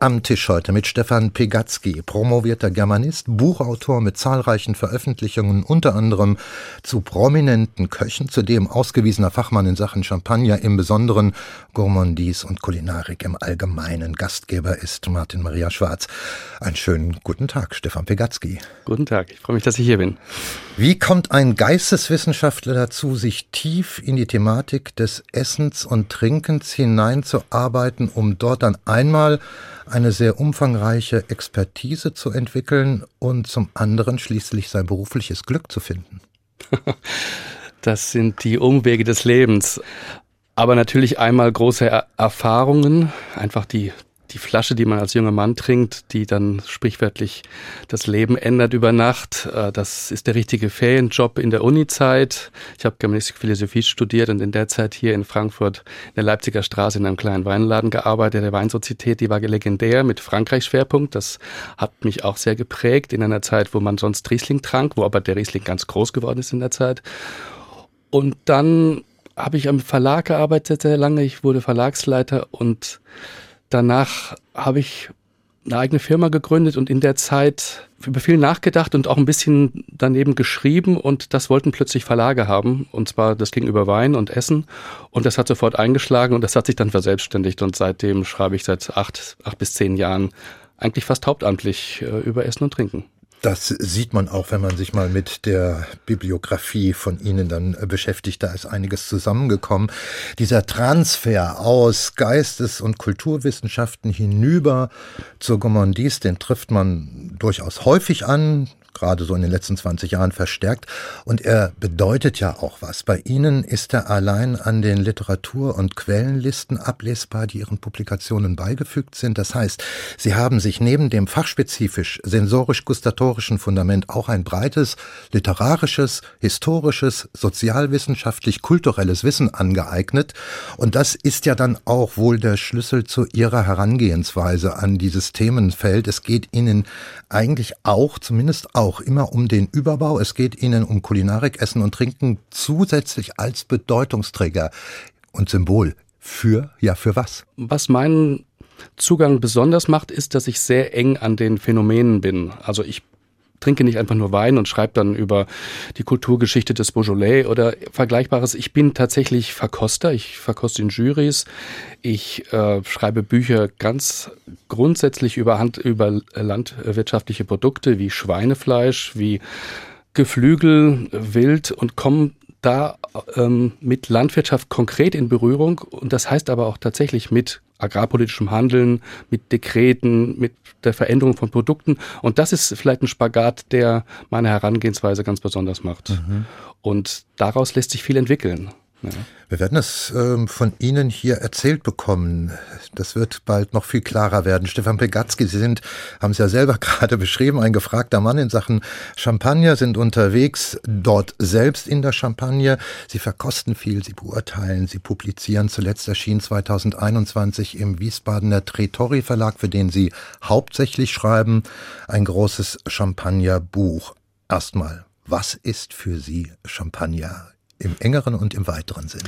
am Tisch heute mit Stefan Pegatzky, promovierter Germanist, Buchautor mit zahlreichen Veröffentlichungen, unter anderem zu prominenten Köchen, zudem ausgewiesener Fachmann in Sachen Champagner im Besonderen, Gourmandise und Kulinarik im Allgemeinen. Gastgeber ist Martin Maria Schwarz. Einen schönen guten Tag, Stefan Pegatzky. Guten Tag, ich freue mich, dass ich hier bin. Wie kommt ein Geisteswissenschaftler dazu, sich tief in die Thematik des Essens und Trinkens hineinzuarbeiten, um dort dann einmal eine sehr umfangreiche Expertise zu entwickeln und zum anderen schließlich sein berufliches Glück zu finden. Das sind die Umwege des Lebens. Aber natürlich einmal große Erfahrungen, einfach die die Flasche, die man als junger Mann trinkt, die dann sprichwörtlich das Leben ändert über Nacht. Äh, das ist der richtige Ferienjob in der Uni-Zeit. Ich habe Germanistik Philosophie studiert und in der Zeit hier in Frankfurt in der Leipziger Straße in einem kleinen Weinladen gearbeitet. Der Weinsozietät, die war legendär mit Frankreich-Schwerpunkt. Das hat mich auch sehr geprägt in einer Zeit, wo man sonst Riesling trank, wo aber der Riesling ganz groß geworden ist in der Zeit. Und dann habe ich am Verlag gearbeitet sehr lange. Ich wurde Verlagsleiter und Danach habe ich eine eigene Firma gegründet und in der Zeit über viel nachgedacht und auch ein bisschen daneben geschrieben und das wollten plötzlich Verlage haben und zwar das ging über Wein und Essen und das hat sofort eingeschlagen und das hat sich dann verselbstständigt und seitdem schreibe ich seit acht, acht bis zehn Jahren eigentlich fast hauptamtlich äh, über Essen und Trinken. Das sieht man auch, wenn man sich mal mit der Bibliografie von Ihnen dann beschäftigt. Da ist einiges zusammengekommen. Dieser Transfer aus Geistes- und Kulturwissenschaften hinüber zur Gourmandise, den trifft man durchaus häufig an gerade so in den letzten 20 Jahren verstärkt. Und er bedeutet ja auch was. Bei Ihnen ist er allein an den Literatur- und Quellenlisten ablesbar, die Ihren Publikationen beigefügt sind. Das heißt, Sie haben sich neben dem fachspezifisch sensorisch-gustatorischen Fundament auch ein breites literarisches, historisches, sozialwissenschaftlich-kulturelles Wissen angeeignet. Und das ist ja dann auch wohl der Schlüssel zu Ihrer Herangehensweise an dieses Themenfeld. Es geht Ihnen eigentlich auch, zumindest auch, auch immer um den Überbau. Es geht Ihnen um Kulinarik, Essen und Trinken zusätzlich als Bedeutungsträger und Symbol. Für, ja, für was? Was meinen Zugang besonders macht, ist, dass ich sehr eng an den Phänomenen bin. Also ich trinke nicht einfach nur Wein und schreibe dann über die Kulturgeschichte des Beaujolais oder Vergleichbares. Ich bin tatsächlich Verkoster. Ich verkoste in Juries. Ich äh, schreibe Bücher ganz grundsätzlich über, Hand, über landwirtschaftliche Produkte wie Schweinefleisch, wie Geflügel, Wild und komme da ähm, mit Landwirtschaft konkret in Berührung und das heißt aber auch tatsächlich mit agrarpolitischem Handeln, mit Dekreten, mit der Veränderung von Produkten. Und das ist vielleicht ein Spagat, der meine Herangehensweise ganz besonders macht. Mhm. Und daraus lässt sich viel entwickeln. Ja. Wir werden es ähm, von Ihnen hier erzählt bekommen. Das wird bald noch viel klarer werden. Stefan Pegatzky, Sie sind, haben es ja selber gerade beschrieben, ein gefragter Mann in Sachen Champagner, sind unterwegs dort selbst in der Champagne. Sie verkosten viel, Sie beurteilen, Sie publizieren. Zuletzt erschien 2021 im Wiesbadener Tretori Verlag, für den Sie hauptsächlich schreiben, ein großes Champagnerbuch. Erstmal, was ist für Sie Champagner? Im engeren und im weiteren Sinn?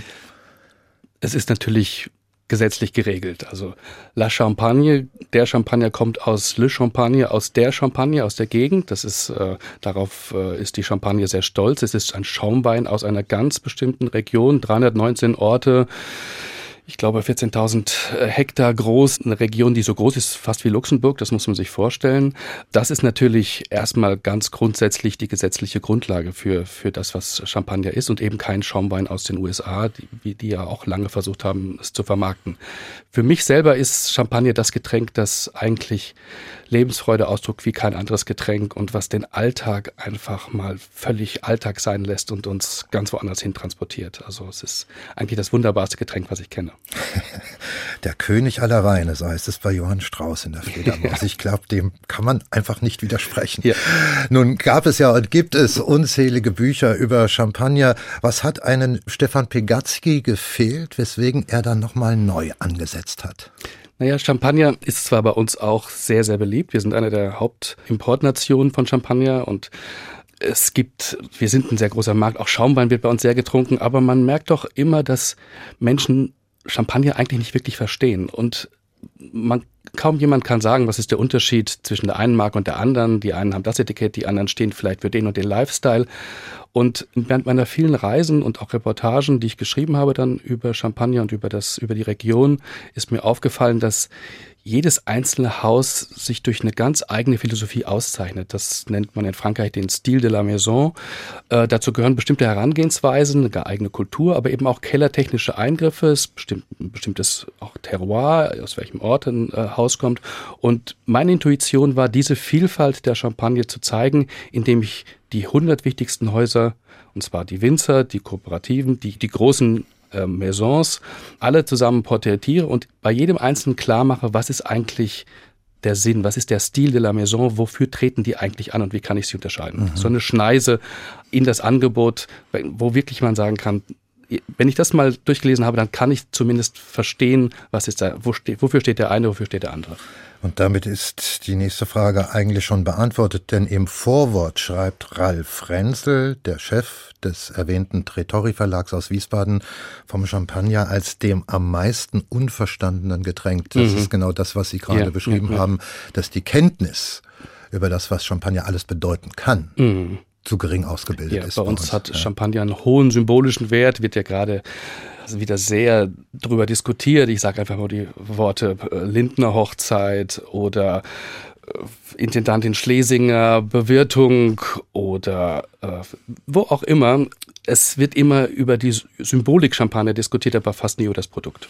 Es ist natürlich gesetzlich geregelt. Also La Champagne, der Champagner kommt aus Le Champagne, aus der Champagne, aus der Gegend. Das ist äh, darauf äh, ist die Champagne sehr stolz. Es ist ein Schaumwein aus einer ganz bestimmten Region, 319 Orte ich glaube, 14.000 äh, Hektar groß, eine Region, die so groß ist, fast wie Luxemburg, das muss man sich vorstellen. Das ist natürlich erstmal ganz grundsätzlich die gesetzliche Grundlage für, für das, was Champagner ist und eben kein Schaumwein aus den USA, die, die ja auch lange versucht haben, es zu vermarkten. Für mich selber ist Champagner das Getränk, das eigentlich Lebensfreude ausdruckt wie kein anderes Getränk und was den Alltag einfach mal völlig Alltag sein lässt und uns ganz woanders hin transportiert. Also es ist eigentlich das wunderbarste Getränk, was ich kenne. Der König aller Weine, so heißt es bei Johann Strauß in der Fledermaus. Ja. Ich glaube, dem kann man einfach nicht widersprechen. Ja. Nun gab es ja und gibt es unzählige Bücher über Champagner. Was hat einen Stefan Pegatzky gefehlt, weswegen er dann nochmal neu angesetzt hat? Naja, Champagner ist zwar bei uns auch sehr, sehr beliebt. Wir sind eine der Hauptimportnationen von Champagner und es gibt, wir sind ein sehr großer Markt, auch Schaumwein wird bei uns sehr getrunken, aber man merkt doch immer, dass Menschen Champagner eigentlich nicht wirklich verstehen. Und man, kaum jemand kann sagen, was ist der Unterschied zwischen der einen Marke und der anderen. Die einen haben das Etikett, die anderen stehen vielleicht für den und den Lifestyle. Und während meiner vielen Reisen und auch Reportagen, die ich geschrieben habe dann über Champagner und über das, über die Region, ist mir aufgefallen, dass jedes einzelne Haus sich durch eine ganz eigene Philosophie auszeichnet. Das nennt man in Frankreich den Stil de la Maison. Äh, dazu gehören bestimmte Herangehensweisen, eine eigene Kultur, aber eben auch kellertechnische Eingriffe, es bestimmt, ein bestimmtes auch Terroir, aus welchem Ort ein äh, Haus kommt. Und meine Intuition war, diese Vielfalt der Champagne zu zeigen, indem ich die 100 wichtigsten Häuser, und zwar die Winzer, die Kooperativen, die, die großen äh, Maisons, alle zusammen porträtiere und bei jedem Einzelnen klar mache, was ist eigentlich der Sinn, was ist der Stil de la Maison, wofür treten die eigentlich an und wie kann ich sie unterscheiden? Mhm. So eine Schneise in das Angebot, wo wirklich man sagen kann, wenn ich das mal durchgelesen habe, dann kann ich zumindest verstehen, was ist da, wo steht, wofür steht der eine, wofür steht der andere. Und damit ist die nächste Frage eigentlich schon beantwortet, denn im Vorwort schreibt Ralf Renzel, der Chef des erwähnten Tretori Verlags aus Wiesbaden, vom Champagner als dem am meisten unverstandenen Getränk. Das mhm. ist genau das, was Sie gerade ja, beschrieben ja, ja. haben, dass die Kenntnis über das, was Champagner alles bedeuten kann, mhm zu gering ausgebildet ja, ist. Bei uns, bei uns hat ja. Champagner einen hohen symbolischen Wert, wird ja gerade wieder sehr drüber diskutiert. Ich sage einfach nur die Worte äh, Lindner Hochzeit oder äh, Intendantin Schlesinger Bewirtung oder äh, wo auch immer. Es wird immer über die Symbolik Champagner diskutiert, aber fast nie über das Produkt.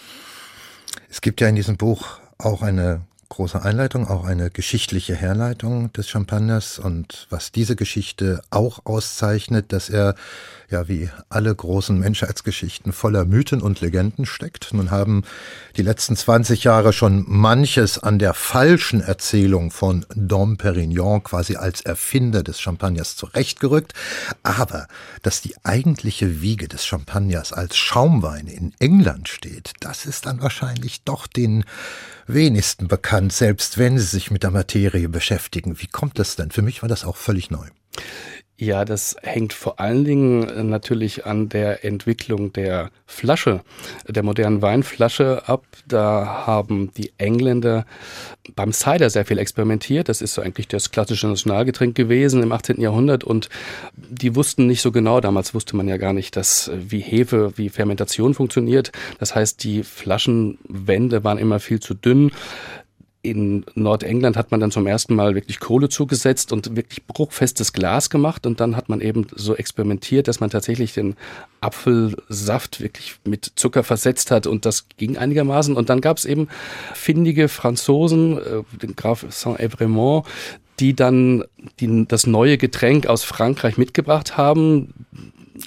Es gibt ja in diesem Buch auch eine große Einleitung, auch eine geschichtliche Herleitung des Champagners und was diese Geschichte auch auszeichnet, dass er ja wie alle großen Menschheitsgeschichten voller Mythen und Legenden steckt. Nun haben die letzten 20 Jahre schon manches an der falschen Erzählung von Dom Perignon quasi als Erfinder des Champagners zurechtgerückt. Aber dass die eigentliche Wiege des Champagners als Schaumwein in England steht, das ist dann wahrscheinlich doch den wenigsten bekannt, selbst wenn sie sich mit der Materie beschäftigen. Wie kommt das denn? Für mich war das auch völlig neu. Ja, das hängt vor allen Dingen äh, natürlich an der Entwicklung der Flasche, der modernen Weinflasche ab. Da haben die Engländer beim Cider sehr viel experimentiert. Das ist so eigentlich das klassische Nationalgetränk gewesen im 18. Jahrhundert und die wussten nicht so genau, damals wusste man ja gar nicht, dass äh, wie Hefe, wie Fermentation funktioniert. Das heißt, die Flaschenwände waren immer viel zu dünn in Nordengland hat man dann zum ersten Mal wirklich Kohle zugesetzt und wirklich bruchfestes Glas gemacht und dann hat man eben so experimentiert, dass man tatsächlich den Apfelsaft wirklich mit Zucker versetzt hat und das ging einigermaßen. Und dann gab es eben findige Franzosen, äh, den Graf Saint-Evremont, die dann die, das neue Getränk aus Frankreich mitgebracht haben,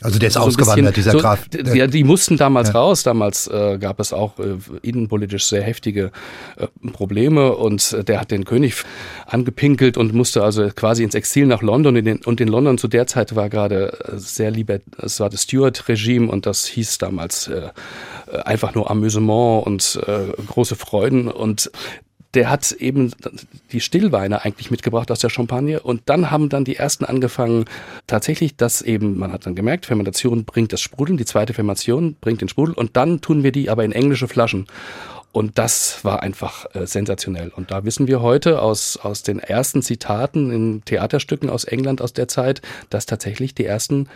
also der ist so ausgewandert, bisschen, dieser Graf. So, ja, die mussten damals ja. raus. Damals äh, gab es auch äh, innenpolitisch sehr heftige äh, Probleme und äh, der hat den König angepinkelt und musste also quasi ins Exil nach London. In den, und in London zu der Zeit war gerade äh, sehr lieber, es war das Stuart-Regime und das hieß damals äh, einfach nur Amüsement und große Freuden. Und der hat eben die Stillweine eigentlich mitgebracht aus der Champagne und dann haben dann die ersten angefangen, tatsächlich das eben, man hat dann gemerkt, Fermentation bringt das Sprudeln, die zweite Fermentation bringt den Sprudel und dann tun wir die aber in englische Flaschen. Und das war einfach äh, sensationell. Und da wissen wir heute aus, aus den ersten Zitaten in Theaterstücken aus England aus der Zeit, dass tatsächlich die ersten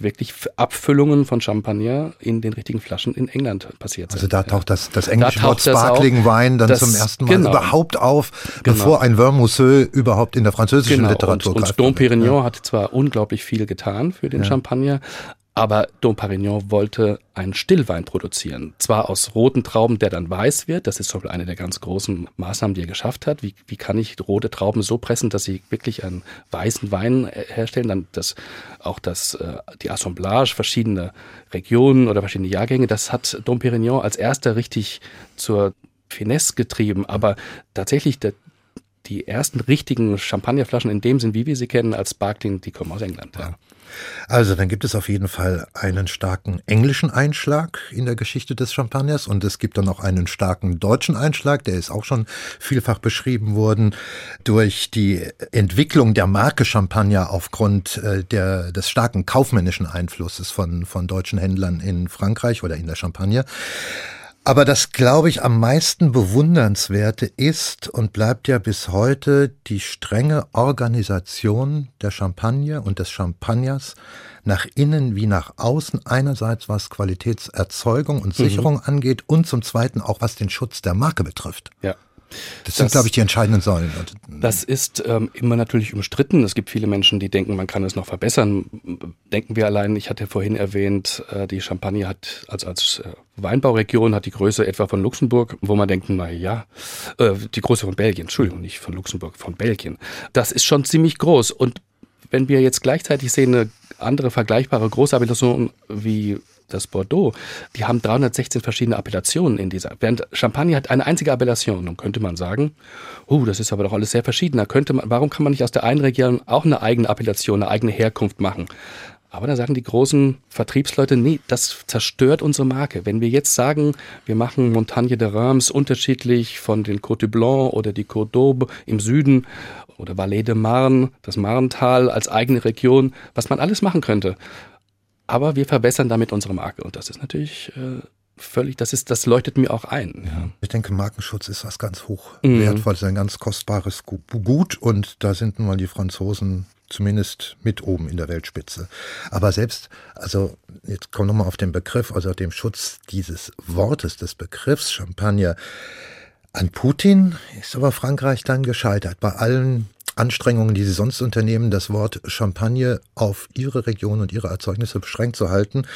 wirklich Abfüllungen von Champagner in den richtigen Flaschen in England passiert sind. Also da taucht das, das englische da Wort Sparkling Wein dann das, zum ersten Mal genau. überhaupt auf, genau. bevor ein Vermousseux überhaupt in der französischen genau. Literatur Und, und Dom Perignon ja. hat zwar unglaublich viel getan für den ja. Champagner, aber Dom Perignon wollte einen Stillwein produzieren. Zwar aus roten Trauben, der dann weiß wird. Das ist zum Beispiel eine der ganz großen Maßnahmen, die er geschafft hat. Wie, wie kann ich rote Trauben so pressen, dass sie wirklich einen weißen Wein äh, herstellen? Dann das, auch das, äh, die Assemblage, verschiedene Regionen oder verschiedene Jahrgänge. Das hat Dom Perignon als erster richtig zur Finesse getrieben. Aber tatsächlich der, die ersten richtigen Champagnerflaschen in dem Sinn, wie wir sie kennen, als Sparkling, die kommen aus England. Ja. Also dann gibt es auf jeden Fall einen starken englischen Einschlag in der Geschichte des Champagners und es gibt dann auch einen starken deutschen Einschlag, der ist auch schon vielfach beschrieben worden durch die Entwicklung der Marke Champagner aufgrund äh, der, des starken kaufmännischen Einflusses von, von deutschen Händlern in Frankreich oder in der Champagne. Aber das, glaube ich, am meisten bewundernswerte ist und bleibt ja bis heute die strenge Organisation der Champagne und des Champagners nach innen wie nach außen. Einerseits was Qualitätserzeugung und mhm. Sicherung mhm. angeht und zum Zweiten auch was den Schutz der Marke betrifft. Ja. Das sind, glaube ich, die entscheidenden Säulen. Das ist ähm, immer natürlich umstritten. Es gibt viele Menschen, die denken, man kann es noch verbessern. Denken wir allein, ich hatte vorhin erwähnt, äh, die Champagne hat, also als äh, Weinbauregion hat die Größe etwa von Luxemburg, wo man denkt, na ja, äh, die Größe von Belgien, Entschuldigung, nicht von Luxemburg, von Belgien. Das ist schon ziemlich groß. Und wenn wir jetzt gleichzeitig sehen, eine andere vergleichbare Großappellation wie das Bordeaux, die haben 316 verschiedene Appellationen in dieser. Während Champagner hat eine einzige Appellation. Nun könnte man sagen, uh, das ist aber doch alles sehr verschieden. Da könnte man, warum kann man nicht aus der einen Region auch eine eigene Appellation, eine eigene Herkunft machen? Aber da sagen die großen Vertriebsleute, nee, das zerstört unsere Marke. Wenn wir jetzt sagen, wir machen Montagne de Reims unterschiedlich von den Côte du Blanc oder die Côte d'Aube im Süden oder Vallée de Marne, das Marntal als eigene Region, was man alles machen könnte. Aber wir verbessern damit unsere Marke und das ist natürlich äh, völlig, das ist, das leuchtet mir auch ein. Ja. Ich denke, Markenschutz ist was ganz hoch mhm. wertvolles, ein ganz kostbares Gut und da sind nun mal die Franzosen zumindest mit oben in der Weltspitze. Aber selbst, also jetzt kommen wir nochmal auf den Begriff, also dem Schutz dieses Wortes, des Begriffs Champagner. An Putin ist aber Frankreich dann gescheitert. Bei allen Anstrengungen, die sie sonst unternehmen, das Wort Champagne auf ihre Region und ihre Erzeugnisse beschränkt zu halten.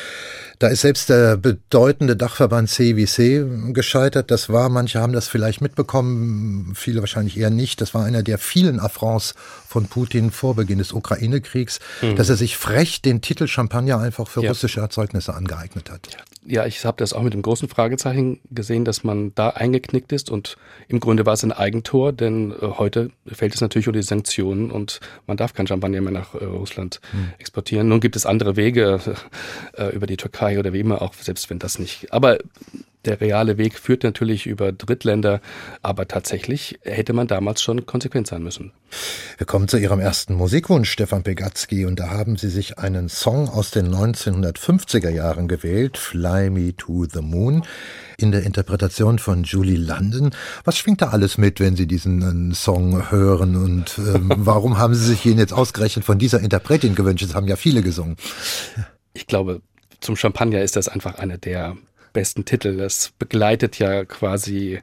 Da ist selbst der bedeutende Dachverband CWC gescheitert. Das war, manche haben das vielleicht mitbekommen, viele wahrscheinlich eher nicht. Das war einer der vielen Affronts von Putin vor Beginn des Ukraine-Kriegs, mhm. dass er sich frech den Titel Champagner einfach für ja. russische Erzeugnisse angeeignet hat. Ja, ich habe das auch mit dem großen Fragezeichen gesehen, dass man da eingeknickt ist und im Grunde war es ein Eigentor, denn äh, heute fällt es natürlich unter die Sanktionen und man darf kein Champagner mehr nach äh, Russland mhm. exportieren. Nun gibt es andere Wege äh, über die Türkei oder wie immer, auch selbst wenn das nicht. Aber der reale Weg führt natürlich über Drittländer, aber tatsächlich hätte man damals schon konsequent sein müssen. Wir kommen zu Ihrem ersten Musikwunsch, Stefan Pegatski, und da haben Sie sich einen Song aus den 1950er Jahren gewählt, Fly Me to the Moon, in der Interpretation von Julie London. Was schwingt da alles mit, wenn Sie diesen äh, Song hören und äh, warum haben Sie sich ihn jetzt ausgerechnet von dieser Interpretin gewünscht? Es haben ja viele gesungen. Ich glaube, zum Champagner ist das einfach eine der besten Titel. Das begleitet ja quasi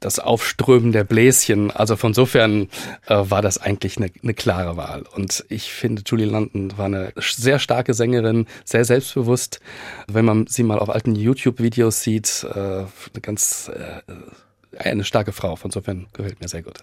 das Aufströmen der Bläschen. Also von insofern äh, war das eigentlich eine, eine, klare Wahl. Und ich finde, Julie London war eine sehr starke Sängerin, sehr selbstbewusst. Wenn man sie mal auf alten YouTube-Videos sieht, äh, eine ganz äh, eine starke Frau. Von insofern gefällt mir sehr gut.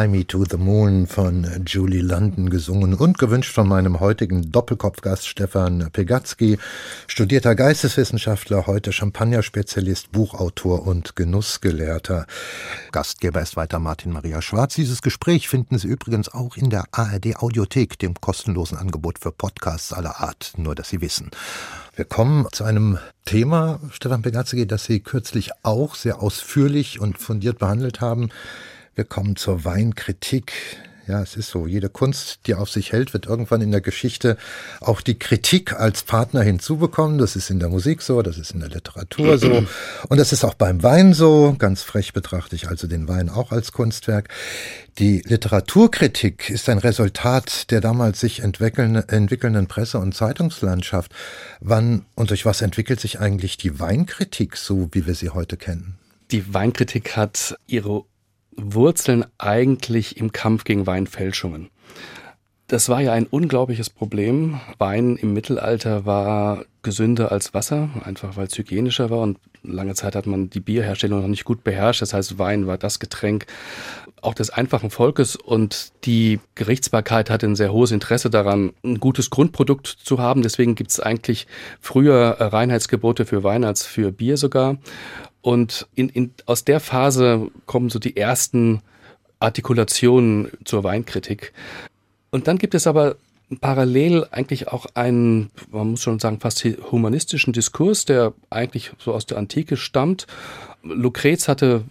Fly Me to the Moon von Julie London gesungen und gewünscht von meinem heutigen Doppelkopfgast Stefan Pegatzky, studierter Geisteswissenschaftler, heute Champagnerspezialist, Buchautor und Genussgelehrter. Gastgeber ist weiter Martin Maria Schwarz. Dieses Gespräch finden Sie übrigens auch in der ARD Audiothek, dem kostenlosen Angebot für Podcasts aller Art, nur dass Sie wissen. Wir kommen zu einem Thema, Stefan Pegatzky, das Sie kürzlich auch sehr ausführlich und fundiert behandelt haben. Wir kommen zur Weinkritik. Ja, es ist so, jede Kunst, die auf sich hält, wird irgendwann in der Geschichte auch die Kritik als Partner hinzubekommen. Das ist in der Musik so, das ist in der Literatur so und das ist auch beim Wein so. Ganz frech betrachte ich also den Wein auch als Kunstwerk. Die Literaturkritik ist ein Resultat der damals sich entwickelnden Presse- und Zeitungslandschaft. Wann und durch was entwickelt sich eigentlich die Weinkritik so, wie wir sie heute kennen? Die Weinkritik hat ihre Wurzeln eigentlich im Kampf gegen Weinfälschungen. Das war ja ein unglaubliches Problem. Wein im Mittelalter war gesünder als Wasser, einfach weil es hygienischer war und lange Zeit hat man die Bierherstellung noch nicht gut beherrscht. Das heißt, Wein war das Getränk auch des einfachen Volkes und die Gerichtsbarkeit hatte ein sehr hohes Interesse daran, ein gutes Grundprodukt zu haben. Deswegen gibt es eigentlich früher Reinheitsgebote für Wein als für Bier sogar. Und in, in, aus der Phase kommen so die ersten Artikulationen zur Weinkritik. Und dann gibt es aber parallel eigentlich auch einen, man muss schon sagen, fast humanistischen Diskurs, der eigentlich so aus der Antike stammt. Lucrez hatte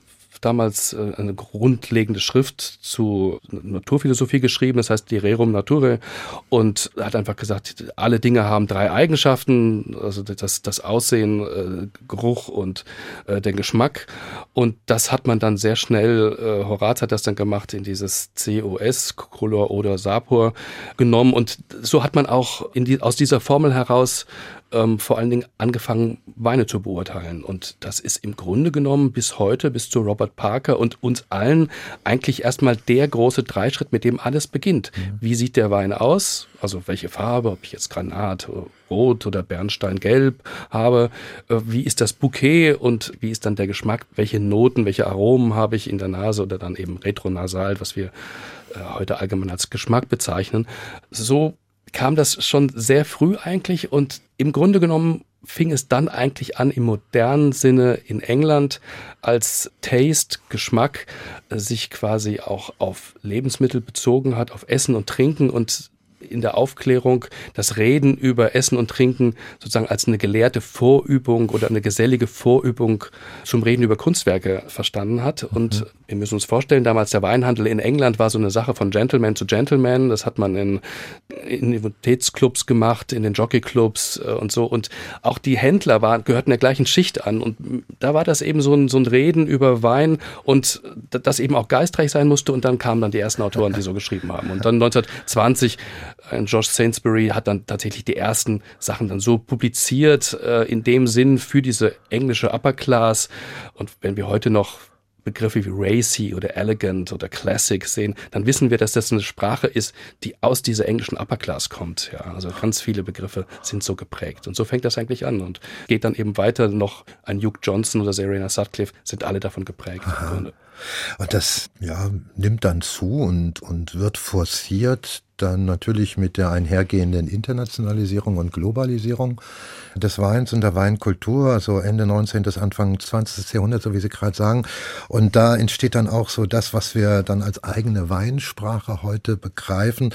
damals äh, eine grundlegende Schrift zu Naturphilosophie geschrieben, das heißt die Rerum Naturae, und hat einfach gesagt, alle Dinge haben drei Eigenschaften, also das, das Aussehen, äh, Geruch und äh, den Geschmack. Und das hat man dann sehr schnell, Horaz hat das dann gemacht, in dieses COS, Color oder Sapor genommen. Und so hat man auch die, aus dieser Formel heraus ähm, vor allen Dingen angefangen, Weine zu beurteilen. Und das ist im Grunde genommen bis heute, bis zu Robert Parker und uns allen eigentlich erstmal der große Dreischritt, mit dem alles beginnt. Mhm. Wie sieht der Wein aus? Also welche Farbe, ob ich jetzt Granat, Rot oder Bernsteingelb habe? Äh, wie ist das Bouquet und wie ist dann der Geschmack? Welche Noten, welche Aromen habe ich in der Nase oder dann eben retronasal, was wir äh, heute allgemein als Geschmack bezeichnen? So kam das schon sehr früh eigentlich und im Grunde genommen fing es dann eigentlich an im modernen Sinne in England als Taste, Geschmack, äh, sich quasi auch auf Lebensmittel bezogen hat, auf Essen und Trinken und in der Aufklärung das Reden über Essen und Trinken sozusagen als eine gelehrte Vorübung oder eine gesellige Vorübung zum Reden über Kunstwerke verstanden hat. Und mhm. Wir müssen uns vorstellen, damals der Weinhandel in England war so eine Sache von Gentleman zu Gentleman. Das hat man in, Universitätsclubs gemacht, in den Jockeyclubs äh, und so. Und auch die Händler waren, gehörten der gleichen Schicht an. Und da war das eben so ein, so ein Reden über Wein und das eben auch geistreich sein musste. Und dann kamen dann die ersten Autoren, die so geschrieben haben. Und dann 1920 ein Josh Sainsbury hat dann tatsächlich die ersten Sachen dann so publiziert, äh, in dem Sinn für diese englische Upper Class. Und wenn wir heute noch Begriffe wie racy oder elegant oder classic sehen, dann wissen wir, dass das eine Sprache ist, die aus dieser englischen Upper Class kommt. Ja, also ganz viele Begriffe sind so geprägt. Und so fängt das eigentlich an und geht dann eben weiter noch ein Hugh Johnson oder Serena Sutcliffe sind alle davon geprägt. Und das ja, nimmt dann zu und, und wird forciert dann natürlich mit der einhergehenden Internationalisierung und Globalisierung des Weins und der Weinkultur, also Ende 19. bis Anfang 20. Jahrhundert, so wie Sie gerade sagen. Und da entsteht dann auch so das, was wir dann als eigene Weinsprache heute begreifen.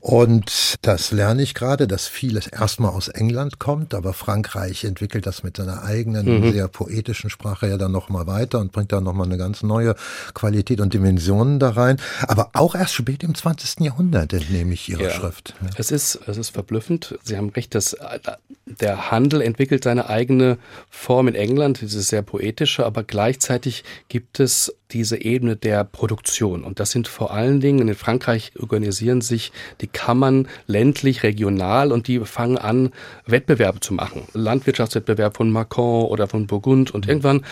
Und das lerne ich gerade, dass vieles erstmal aus England kommt, aber Frankreich entwickelt das mit seiner eigenen, mhm. sehr poetischen Sprache ja dann nochmal weiter und bringt da nochmal eine ganz neue Qualität und Dimensionen da rein. Aber auch erst spät im 20. Jahrhundert entnehme ich Ihre ja. Schrift. Ja. Es ist, es ist verblüffend. Sie haben recht, dass der Handel entwickelt seine eigene Form in England, dieses sehr poetische, aber gleichzeitig gibt es diese Ebene der Produktion. Und das sind vor allen Dingen, in Frankreich organisieren sich die Kammern ländlich, regional und die fangen an, Wettbewerbe zu machen. Landwirtschaftswettbewerb von Macron oder von Burgund. Und irgendwann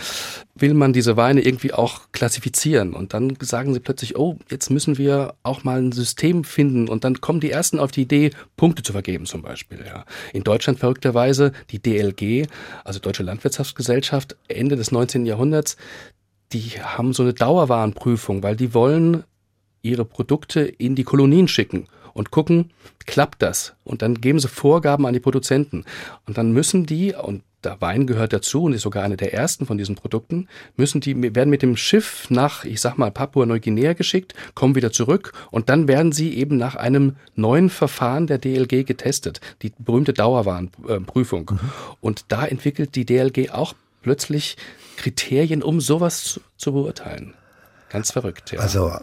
will man diese Weine irgendwie auch klassifizieren. Und dann sagen sie plötzlich, oh, jetzt müssen wir auch mal ein System finden. Und dann kommen die Ersten auf die Idee, Punkte zu vergeben zum Beispiel. Ja. In Deutschland verrückterweise die DLG, also Deutsche Landwirtschaftsgesellschaft, Ende des 19. Jahrhunderts, die haben so eine Dauerwarenprüfung, weil die wollen ihre Produkte in die Kolonien schicken und gucken, klappt das? Und dann geben sie Vorgaben an die Produzenten. Und dann müssen die, und der Wein gehört dazu und ist sogar eine der ersten von diesen Produkten, müssen die, werden mit dem Schiff nach, ich sag mal, Papua-Neuguinea geschickt, kommen wieder zurück und dann werden sie eben nach einem neuen Verfahren der DLG getestet, die berühmte Dauerwarenprüfung. Mhm. Und da entwickelt die DLG auch plötzlich Kriterien, um sowas zu, zu beurteilen. Ganz verrückt, ja. Also äh,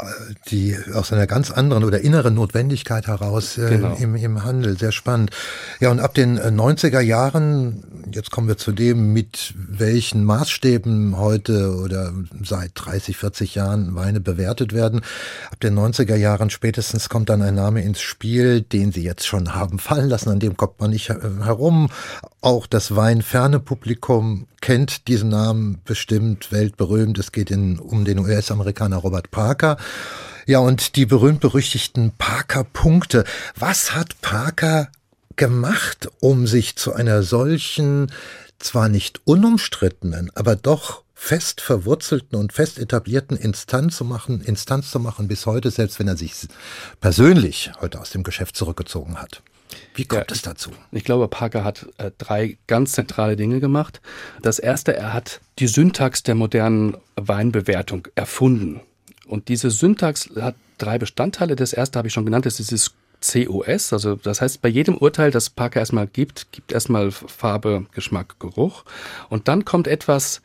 die aus einer ganz anderen oder inneren Notwendigkeit heraus äh, genau. im, im Handel, sehr spannend. Ja, und ab den 90er äh, Jahren, jetzt kommen wir zu dem, mit welchen Maßstäben heute oder seit 30, 40 Jahren Weine bewertet werden. Ab den 90er Jahren spätestens kommt dann ein Name ins Spiel, den Sie jetzt schon haben fallen lassen, an dem kommt man nicht herum. Auch das weinferne Publikum kennt diesen Namen bestimmt weltberühmt. Es geht in, um den US-Amerikaner Robert Parker. Ja, und die berühmt-berüchtigten Parker-Punkte. Was hat Parker gemacht, um sich zu einer solchen, zwar nicht unumstrittenen, aber doch fest verwurzelten und fest etablierten Instanz zu machen, Instanz zu machen bis heute, selbst wenn er sich persönlich heute aus dem Geschäft zurückgezogen hat. Wie kommt ja, es dazu? Ich glaube, Parker hat äh, drei ganz zentrale Dinge gemacht. Das erste, er hat die Syntax der modernen Weinbewertung erfunden. Und diese Syntax hat drei Bestandteile. Das erste habe ich schon genannt, das ist dieses COS, also das heißt, bei jedem Urteil, das Parker erstmal gibt, gibt erstmal Farbe, Geschmack, Geruch. Und dann kommt etwas,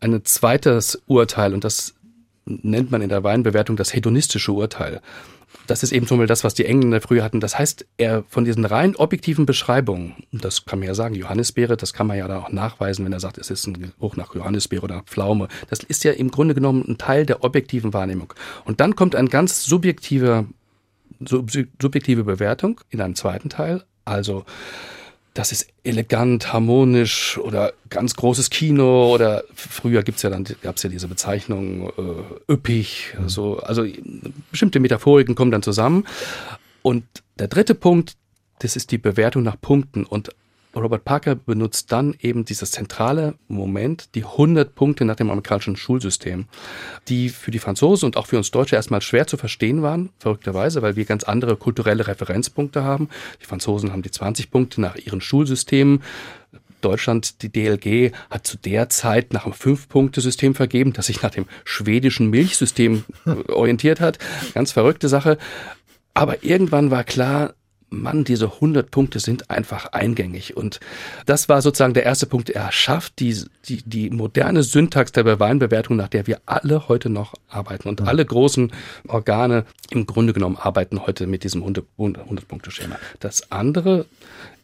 ein zweites Urteil, und das nennt man in der Weinbewertung das hedonistische Urteil. Das ist eben zum Beispiel das, was die Engländer früher hatten. Das heißt, er von diesen rein objektiven Beschreibungen, das kann man ja sagen, Johannisbeere, das kann man ja da auch nachweisen, wenn er sagt, es ist ein Geruch nach Johannisbeere oder Pflaume. Das ist ja im Grunde genommen ein Teil der objektiven Wahrnehmung. Und dann kommt ein ganz subjektiver, subjektive Bewertung in einem zweiten Teil. Also, das ist elegant, harmonisch oder ganz großes Kino oder früher gibt's ja dann gab's ja diese Bezeichnung äh, üppig, mhm. so also bestimmte Metaphoriken kommen dann zusammen. Und der dritte Punkt, das ist die Bewertung nach Punkten und Robert Parker benutzt dann eben dieses zentrale Moment, die 100 Punkte nach dem amerikanischen Schulsystem, die für die Franzosen und auch für uns Deutsche erstmal schwer zu verstehen waren, verrückterweise, weil wir ganz andere kulturelle Referenzpunkte haben. Die Franzosen haben die 20 Punkte nach ihren Schulsystemen. Deutschland, die DLG, hat zu der Zeit nach einem Fünf-Punkte-System vergeben, das sich nach dem schwedischen Milchsystem orientiert hat. Ganz verrückte Sache. Aber irgendwann war klar, Mann, diese 100 Punkte sind einfach eingängig. Und das war sozusagen der erste Punkt. Er schafft die, die, die moderne Syntax der Weinbewertung, nach der wir alle heute noch arbeiten. Und alle großen Organe im Grunde genommen arbeiten heute mit diesem 100-Punkte-Schema. Das andere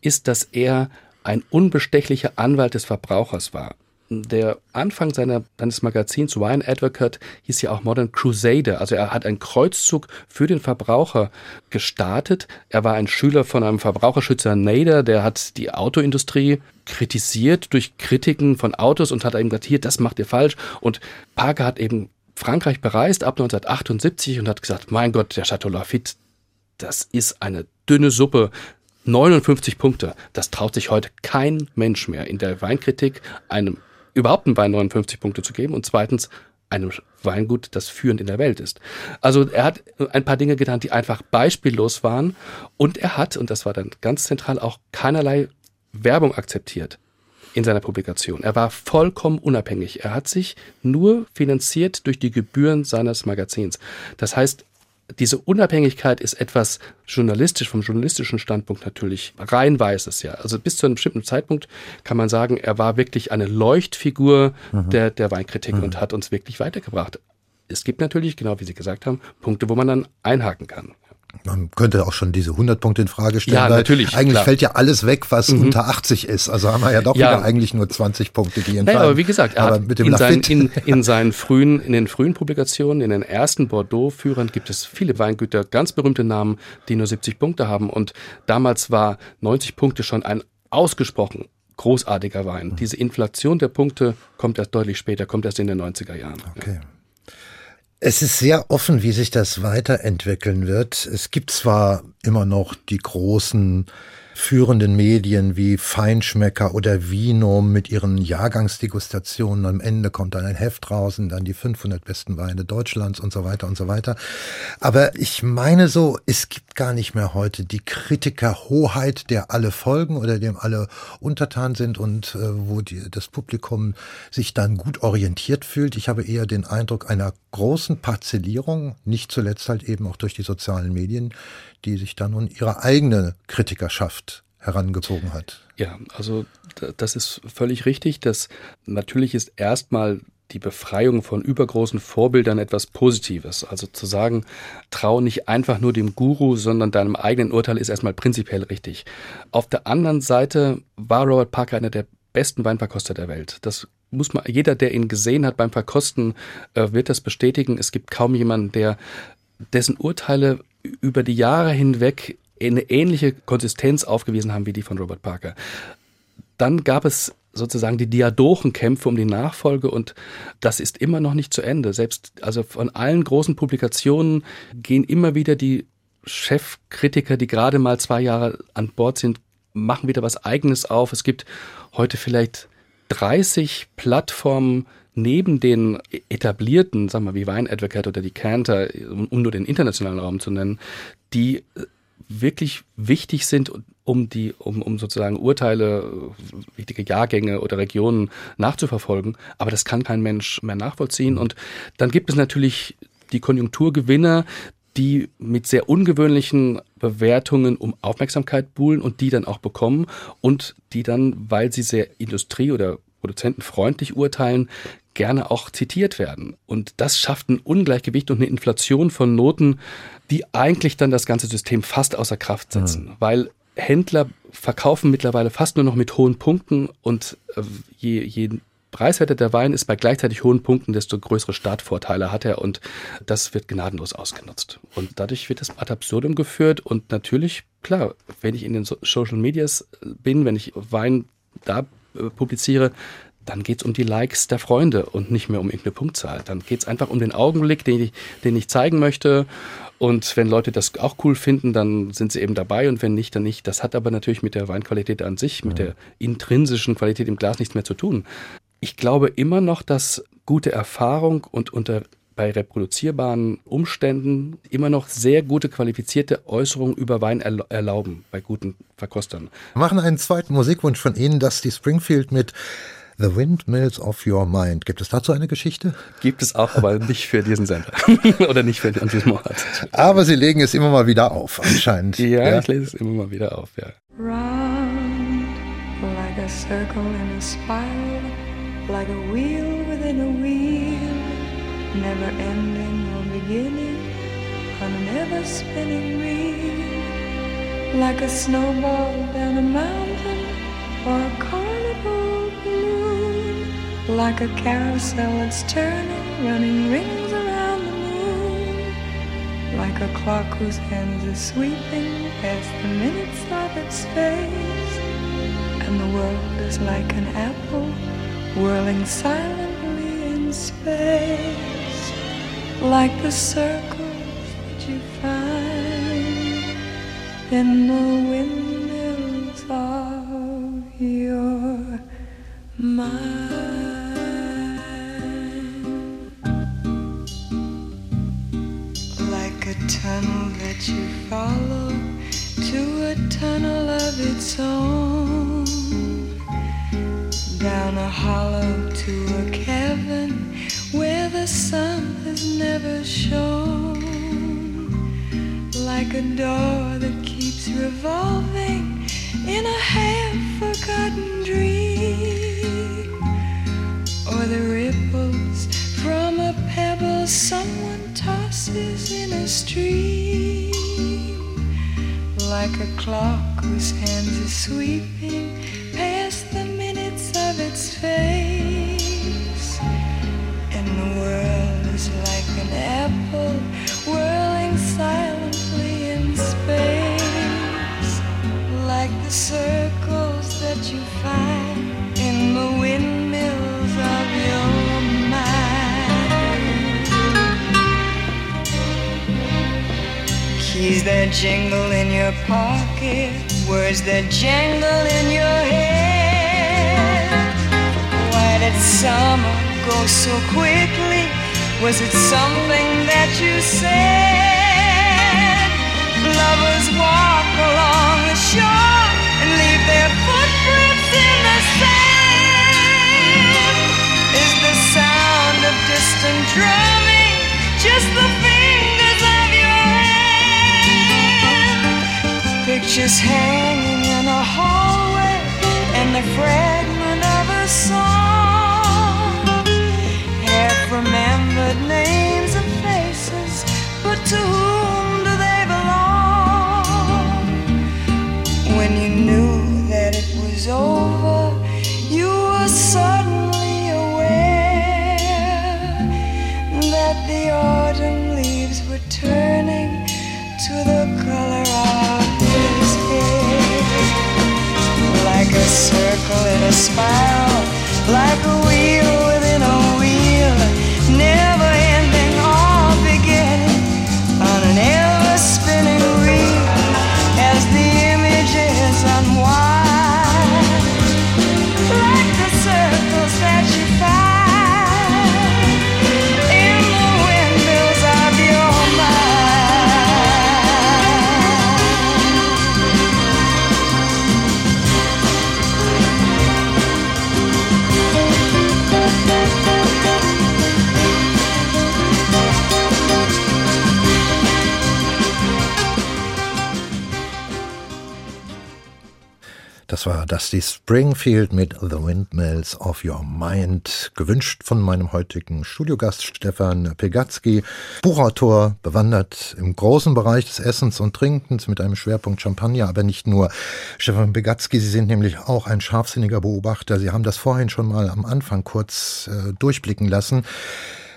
ist, dass er ein unbestechlicher Anwalt des Verbrauchers war der Anfang seiner, seines Magazins Wine Advocate hieß ja auch Modern Crusader. Also er hat einen Kreuzzug für den Verbraucher gestartet. Er war ein Schüler von einem Verbraucherschützer Nader, der hat die Autoindustrie kritisiert durch Kritiken von Autos und hat eben gesagt, hier, das macht ihr falsch. Und Parker hat eben Frankreich bereist ab 1978 und hat gesagt, mein Gott, der Chateau Lafitte, das ist eine dünne Suppe. 59 Punkte. Das traut sich heute kein Mensch mehr in der Weinkritik einem überhaupt einem Wein 59 Punkte zu geben und zweitens einem Weingut, das führend in der Welt ist. Also er hat ein paar Dinge getan, die einfach beispiellos waren und er hat, und das war dann ganz zentral, auch keinerlei Werbung akzeptiert in seiner Publikation. Er war vollkommen unabhängig. Er hat sich nur finanziert durch die Gebühren seines Magazins. Das heißt, diese Unabhängigkeit ist etwas journalistisch, vom journalistischen Standpunkt natürlich rein weißes, ja. Also bis zu einem bestimmten Zeitpunkt kann man sagen, er war wirklich eine Leuchtfigur mhm. der, der Weinkritik mhm. und hat uns wirklich weitergebracht. Es gibt natürlich, genau wie Sie gesagt haben, Punkte, wo man dann einhaken kann. Man könnte auch schon diese 100 Punkte in Frage stellen. Ja, weil natürlich, Eigentlich klar. fällt ja alles weg, was unter 80 ist. Also haben wir ja doch Ja. wieder eigentlich nur 20 Punkte, die entfallen. Naja, aber wie gesagt, er aber hat mit dem in, seinen, in, in seinen frühen, in den frühen Publikationen, in den ersten Bordeaux-Führern gibt es viele Weingüter, ganz berühmte Namen, die nur 70 Punkte haben. Und damals war 90 Punkte schon ein ausgesprochen großartiger Wein. Diese Inflation der Punkte kommt erst deutlich später, kommt erst in den 90er Jahren. Okay. Es ist sehr offen, wie sich das weiterentwickeln wird. Es gibt zwar immer noch die großen führenden Medien wie Feinschmecker oder Vino mit ihren Jahrgangsdegustationen. Am Ende kommt dann ein Heft raus und dann die 500 besten Weine Deutschlands und so weiter und so weiter. Aber ich meine so, es gibt gar nicht mehr heute die Kritikerhoheit, der alle folgen oder dem alle untertan sind und äh, wo die, das Publikum sich dann gut orientiert fühlt. Ich habe eher den Eindruck einer großen Parzellierung, nicht zuletzt halt eben auch durch die sozialen Medien, die sich dann nun ihre eigene Kritikerschaft herangezogen hat. Ja, also das ist völlig richtig. Das natürlich ist erstmal die Befreiung von übergroßen Vorbildern etwas Positives. Also zu sagen, trau nicht einfach nur dem Guru, sondern deinem eigenen Urteil ist erstmal prinzipiell richtig. Auf der anderen Seite war Robert Parker einer der besten Weinverkoster der Welt. Das muss man, jeder, der ihn gesehen hat beim Verkosten, äh, wird das bestätigen. Es gibt kaum jemanden, der dessen Urteile über die Jahre hinweg eine ähnliche Konsistenz aufgewiesen haben wie die von Robert Parker. Dann gab es sozusagen die Diadochenkämpfe um die Nachfolge und das ist immer noch nicht zu Ende. Selbst also von allen großen Publikationen gehen immer wieder die Chefkritiker, die gerade mal zwei Jahre an Bord sind, machen wieder was Eigenes auf. Es gibt heute vielleicht 30 Plattformen neben den etablierten, sagen wir wie Wine Advocate oder die Cantor, um um nur den internationalen Raum zu nennen, die äh, wirklich wichtig sind, um die, um, um sozusagen Urteile, äh, wichtige Jahrgänge oder Regionen nachzuverfolgen. Aber das kann kein Mensch mehr nachvollziehen. Und dann gibt es natürlich die Konjunkturgewinner, die mit sehr ungewöhnlichen Bewertungen um Aufmerksamkeit buhlen und die dann auch bekommen und die dann, weil sie sehr industrie- oder produzentenfreundlich urteilen, gerne auch zitiert werden. Und das schafft ein Ungleichgewicht und eine Inflation von Noten, die eigentlich dann das ganze System fast außer Kraft setzen, weil Händler verkaufen mittlerweile fast nur noch mit hohen Punkten und äh, je, je preiswerter der Wein ist bei gleichzeitig hohen Punkten, desto größere Startvorteile hat er und das wird gnadenlos ausgenutzt. Und dadurch wird es ad absurdum geführt und natürlich, klar, wenn ich in den so Social Medias bin, wenn ich Wein da äh, publiziere, dann geht's um die Likes der Freunde und nicht mehr um irgendeine Punktzahl. Dann geht's einfach um den Augenblick, den ich, den ich zeigen möchte. Und wenn Leute das auch cool finden, dann sind sie eben dabei und wenn nicht, dann nicht. Das hat aber natürlich mit der Weinqualität an sich, mit der intrinsischen Qualität im Glas nichts mehr zu tun. Ich glaube immer noch, dass gute Erfahrung und unter bei reproduzierbaren Umständen immer noch sehr gute qualifizierte Äußerungen über Wein erla- erlauben bei guten Verkostern. Wir machen einen zweiten Musikwunsch von Ihnen, Dusty Springfield mit The Windmills of Your Mind. Gibt es dazu eine Geschichte? Gibt es auch, aber nicht für diesen Sender. Oder nicht für an diesem Ort. Aber Sie legen es immer mal wieder auf, anscheinend. Ja, ich lese es immer mal wieder auf, ja. Round like a circle in a spiral, like a wheel within a wheel, never ending or beginning on an ever spinning reel, like a snowball down a mountain or a carnival balloon, like a carousel that's turning, running rings around the moon like a clock whose hands are sweeping past the minutes of its face. And the world is like an apple whirling silently in space, like the circles that you find in the windmills of your mind. Tunnel that you follow to a tunnel of its own. Down a hollow to a cavern where the sun has never shone. Like a door that keeps revolving in a half forgotten dream or the ripples from a pebble someone like a clock whose hands are sweeping past the minutes of its face. Jingle in your pocket, words that jangle in your head. Why did summer go so quickly? Was it something that you said? Lovers walk along the shore and leave their footprints in the sand. Is the sound of distant drumming just the Pictures hanging in a hallway and the fragment of a song. Half remembered names and circle in a spiral, like a Das war Dusty Springfield mit The Windmills of Your Mind, gewünscht von meinem heutigen Studiogast Stefan Pegatzky, Buchautor, bewandert im großen Bereich des Essens und Trinkens mit einem Schwerpunkt Champagner, aber nicht nur. Stefan Pegatzky, Sie sind nämlich auch ein scharfsinniger Beobachter. Sie haben das vorhin schon mal am Anfang kurz äh, durchblicken lassen.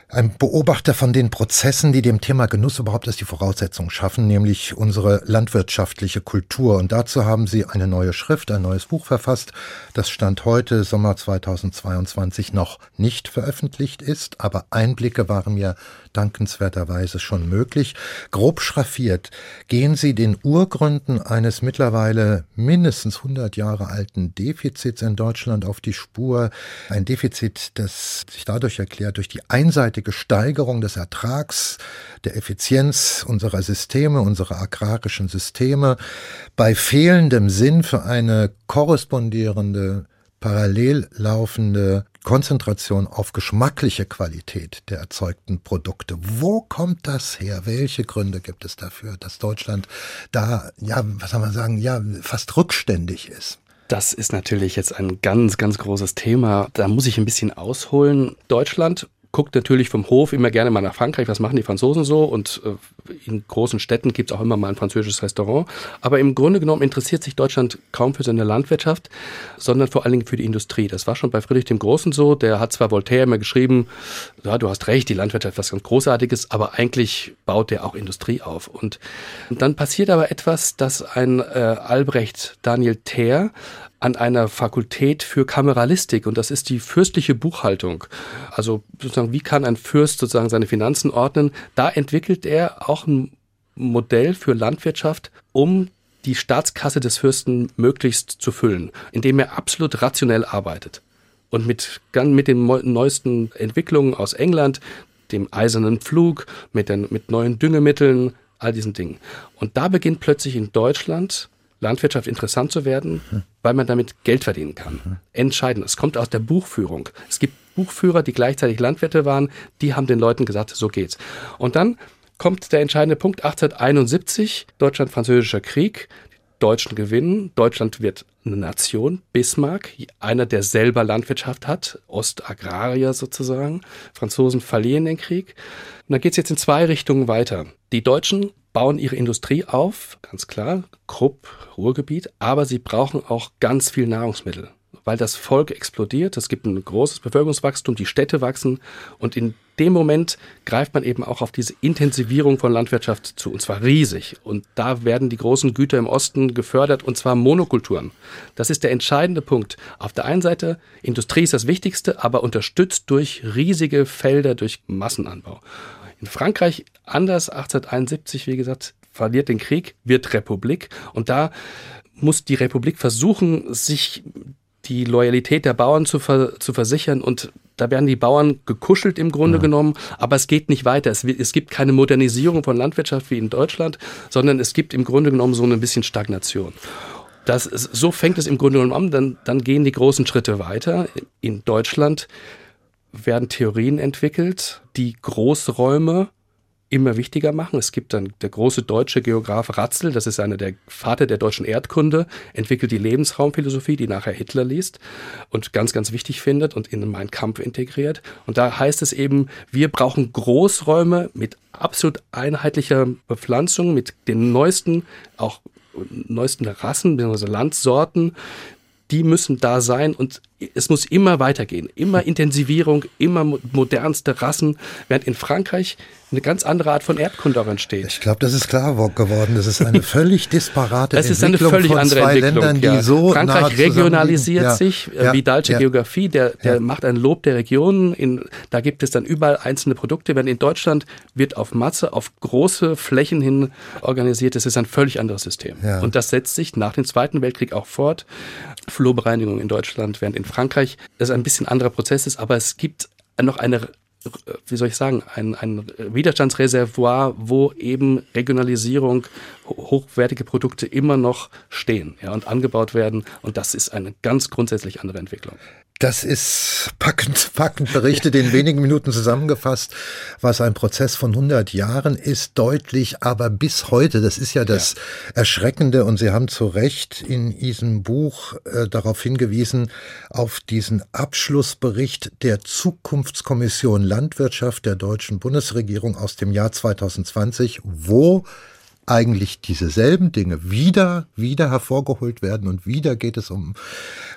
Ein Beobachter von den Prozessen, die dem Thema Genuss überhaupt erst die Voraussetzungen schaffen, nämlich unsere landwirtschaftliche Kultur. Und dazu haben Sie eine neue Schrift, ein neues Buch verfasst, das Stand heute, Sommer 2022, noch nicht veröffentlicht ist, aber Einblicke waren mir dankenswerterweise schon möglich. Grob schraffiert gehen Sie den Urgründen eines mittlerweile mindestens 100 Jahre alten Defizits in Deutschland auf die Spur. Ein Defizit, das sich dadurch erklärt, durch die einseitige Steigerung des Ertrags, der Effizienz unserer Systeme, unserer agrarischen Systeme, bei fehlendem Sinn für eine korrespondierende parallel laufende Konzentration auf geschmackliche Qualität der erzeugten Produkte. Wo kommt das her? Welche Gründe gibt es dafür, dass Deutschland da, ja, was soll man sagen, ja, fast rückständig ist? Das ist natürlich jetzt ein ganz, ganz großes Thema. Da muss ich ein bisschen ausholen. Deutschland guckt natürlich vom Hof immer gerne mal nach Frankreich, was machen die Franzosen so und äh, in großen Städten gibt es auch immer mal ein französisches Restaurant. Aber im Grunde genommen interessiert sich Deutschland kaum für seine Landwirtschaft, sondern vor allen Dingen für die Industrie. Das war schon bei Friedrich dem Großen so. Der hat zwar Voltaire immer geschrieben, ja, du hast recht, die Landwirtschaft ist was ganz Großartiges, aber eigentlich baut der auch Industrie auf. Und, dann passiert aber etwas, dass ein äh, Albrecht Daniel Thaer an einer Fakultät für Kameralistik und das ist die fürstliche Buchhaltung. Also sozusagen, wie kann ein Fürst sozusagen seine Finanzen ordnen? Da entwickelt er auch ein Modell für Landwirtschaft, um die Staatskasse des Fürsten möglichst zu füllen, indem er absolut rationell arbeitet. Und mit, mit den neuesten Entwicklungen aus England, dem eisernen Pflug, mit, den, mit neuen Düngemitteln, all diesen Dingen. Und da beginnt plötzlich in Deutschland Landwirtschaft interessant zu werden, weil man damit Geld verdienen kann. Entscheidend. Es kommt aus der Buchführung. Es gibt Buchführer, die gleichzeitig Landwirte waren, die haben den Leuten gesagt, so geht's. Und dann kommt der entscheidende Punkt 1871, Deutschland-Französischer Krieg. Die Deutschen gewinnen. Deutschland wird eine Nation. Bismarck, einer, der selber Landwirtschaft hat, Ostagrarier sozusagen. Franzosen verlieren den Krieg. Und dann geht's jetzt in zwei Richtungen weiter. Die Deutschen bauen ihre Industrie auf, ganz klar, Krupp, Ruhrgebiet, aber sie brauchen auch ganz viel Nahrungsmittel, weil das Volk explodiert, es gibt ein großes Bevölkerungswachstum, die Städte wachsen und in dem Moment greift man eben auch auf diese Intensivierung von Landwirtschaft zu, und zwar riesig. Und da werden die großen Güter im Osten gefördert, und zwar Monokulturen. Das ist der entscheidende Punkt. Auf der einen Seite, Industrie ist das Wichtigste, aber unterstützt durch riesige Felder, durch Massenanbau. In Frankreich anders, 1871, wie gesagt, verliert den Krieg, wird Republik und da muss die Republik versuchen, sich die Loyalität der Bauern zu, ver zu versichern und da werden die Bauern gekuschelt im Grunde ja. genommen, aber es geht nicht weiter. Es, es, gibt keine Modernisierung von Landwirtschaft wie in Deutschland, sondern es gibt im Grunde genommen so ein bisschen Stagnation. Das ist, so fängt es im Grunde genommen an, dann, dann gehen die großen Schritte weiter. In Deutschland werden Theorien entwickelt, die Großräume immer wichtiger machen. Es gibt dann der große deutsche Geograf Ratzel, das ist einer der Vater der deutschen Erdkunde, entwickelt die Lebensraumphilosophie, die nachher Hitler liest und ganz, ganz wichtig findet und in Mein Kampf integriert. Und da heißt es eben, wir brauchen Großräume mit absolut einheitlicher Bepflanzung, mit den neuesten, auch neuesten Rassen bzw. Landsorten, die müssen da sein und es muss immer weitergehen. Immer Intensivierung, immer modernste Rassen, während in Frankreich eine ganz andere Art von Erdkunde auch entsteht. Ich glaube, das ist klar geworden. Das ist eine völlig disparate das Entwicklung. Ist eine völlig andere Entwicklung. Ländern, ja. so Frankreich regionalisiert ja. sich, äh, ja. wie Dalche ja. Geografie, der, der macht ein Lob der Regionen. In, da gibt es dann überall einzelne Produkte, während in Deutschland wird auf Masse, auf große Flächen hin organisiert. Das ist ein völlig anderes System. Und das setzt sich nach dem Zweiten Weltkrieg auch fort. Flurbereinigung in Deutschland, während in Frankreich es ein bisschen anderer Prozess ist, aber es gibt noch eine wie soll ich sagen, ein, ein Widerstandsreservoir, wo eben Regionalisierung, hochwertige Produkte immer noch stehen ja, und angebaut werden. Und das ist eine ganz grundsätzlich andere Entwicklung. Das ist packend, packend berichtet in wenigen Minuten zusammengefasst, was ein Prozess von 100 Jahren ist, deutlich, aber bis heute, das ist ja das ja. Erschreckende und Sie haben zu Recht in diesem Buch äh, darauf hingewiesen, auf diesen Abschlussbericht der Zukunftskommission Landwirtschaft der deutschen Bundesregierung aus dem Jahr 2020, wo eigentlich dieselben Dinge wieder, wieder hervorgeholt werden und wieder geht es um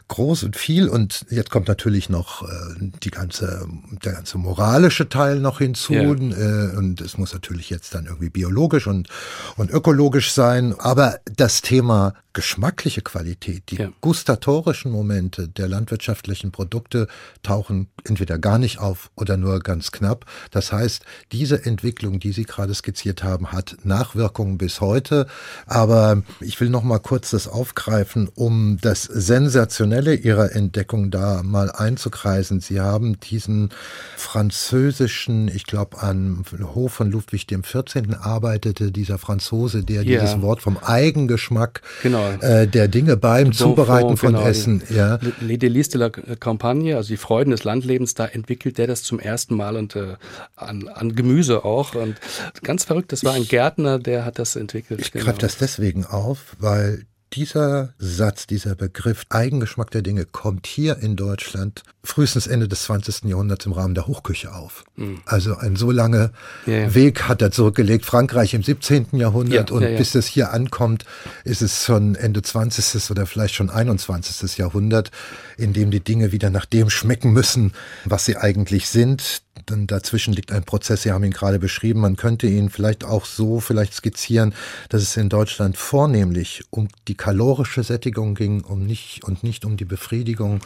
groß und viel. Und jetzt kommt natürlich noch äh, die ganze, der ganze moralische Teil noch hinzu. Ja. äh, und es muss natürlich jetzt dann irgendwie biologisch und, und ökologisch sein, aber das Thema geschmackliche Qualität, die ja. gustatorischen Momente der landwirtschaftlichen Produkte tauchen entweder gar nicht auf oder nur ganz knapp. Das heißt, diese Entwicklung, die Sie gerade skizziert haben, hat Nachwirkungen bis heute. Aber ich will noch mal kurz das aufgreifen, um das Sensationelle Ihrer Entdeckung da mal einzukreisen. Sie haben diesen französischen, ich glaube, an Hof von Ludwig dem 14. arbeitete dieser Franzose, der ja. dieses Wort vom Eigengeschmack genau äh, der Dinge beim Zubereiten von genau, Essen. Ja. Les Délices de la Campagne, also die Freuden des Landlebens, da entwickelt der das zum ersten Mal und äh, an, an Gemüse auch. Und ganz verrückt, das war ein Gärtner, der hat das entwickelt. Ich genau. greife das deswegen auf, weil dieser Satz, dieser Begriff Eigengeschmack der Dinge kommt hier in Deutschland frühestens Ende des 20. Jahrhunderts im Rahmen der Hochküche auf. Mhm. Also ein so langer ja, ja. Weg hat er zurückgelegt. Frankreich im 17. Jahrhundert ja, und bis es hier ankommt, ist es schon Ende 20. oder vielleicht schon 21. Jahrhundert, in dem die Dinge wieder nach dem schmecken müssen, was sie eigentlich sind. Dann dazwischen liegt ein Prozess, Sie haben ihn gerade beschrieben, man könnte ihn vielleicht auch so vielleicht skizzieren, dass es in Deutschland vornehmlich um die kalorische Sättigung ging, um nicht und nicht um die Befriedigung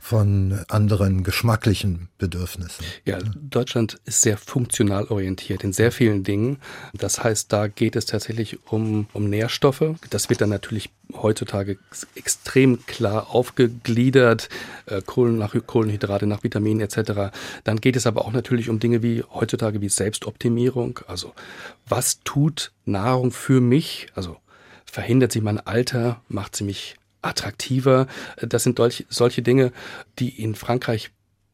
von anderen geschmacklichen Bedürfnissen. Ja, Deutschland ist sehr funktional orientiert in sehr vielen Dingen. Das heißt, da geht es tatsächlich um, um Nährstoffe. Das wird dann natürlich heutzutage extrem klar aufgegliedert, äh, Kohlen nach Kohlenhydrate, nach Vitaminen etc. Dann geht es aber auch natürlich um Dinge wie heutzutage wie Selbstoptimierung. Also was tut Nahrung für mich? Also verhindert sie mein Alter, macht sie mich attraktiver. Das sind solche, Dinge, die in Frankreich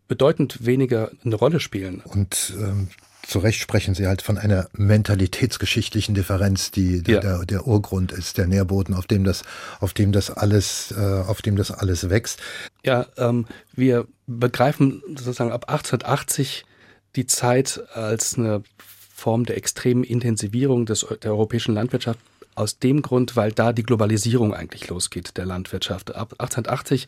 bedeutend weniger eine Rolle spielen. Und ähm, zu Recht sprechen Sie halt von einer mentalitätsgeschichtlichen Differenz, die, die ja. der, der, Urgrund ist, der Nährboden, auf dem das, auf dem das alles, äh, auf dem das alles wächst. Ja, ähm, wir begreifen sozusagen ab 1880 die Zeit als eine Form der extremen Intensivierung des, der europäischen Landwirtschaft aus dem Grund, weil da die Globalisierung eigentlich losgeht der Landwirtschaft. Ab 1880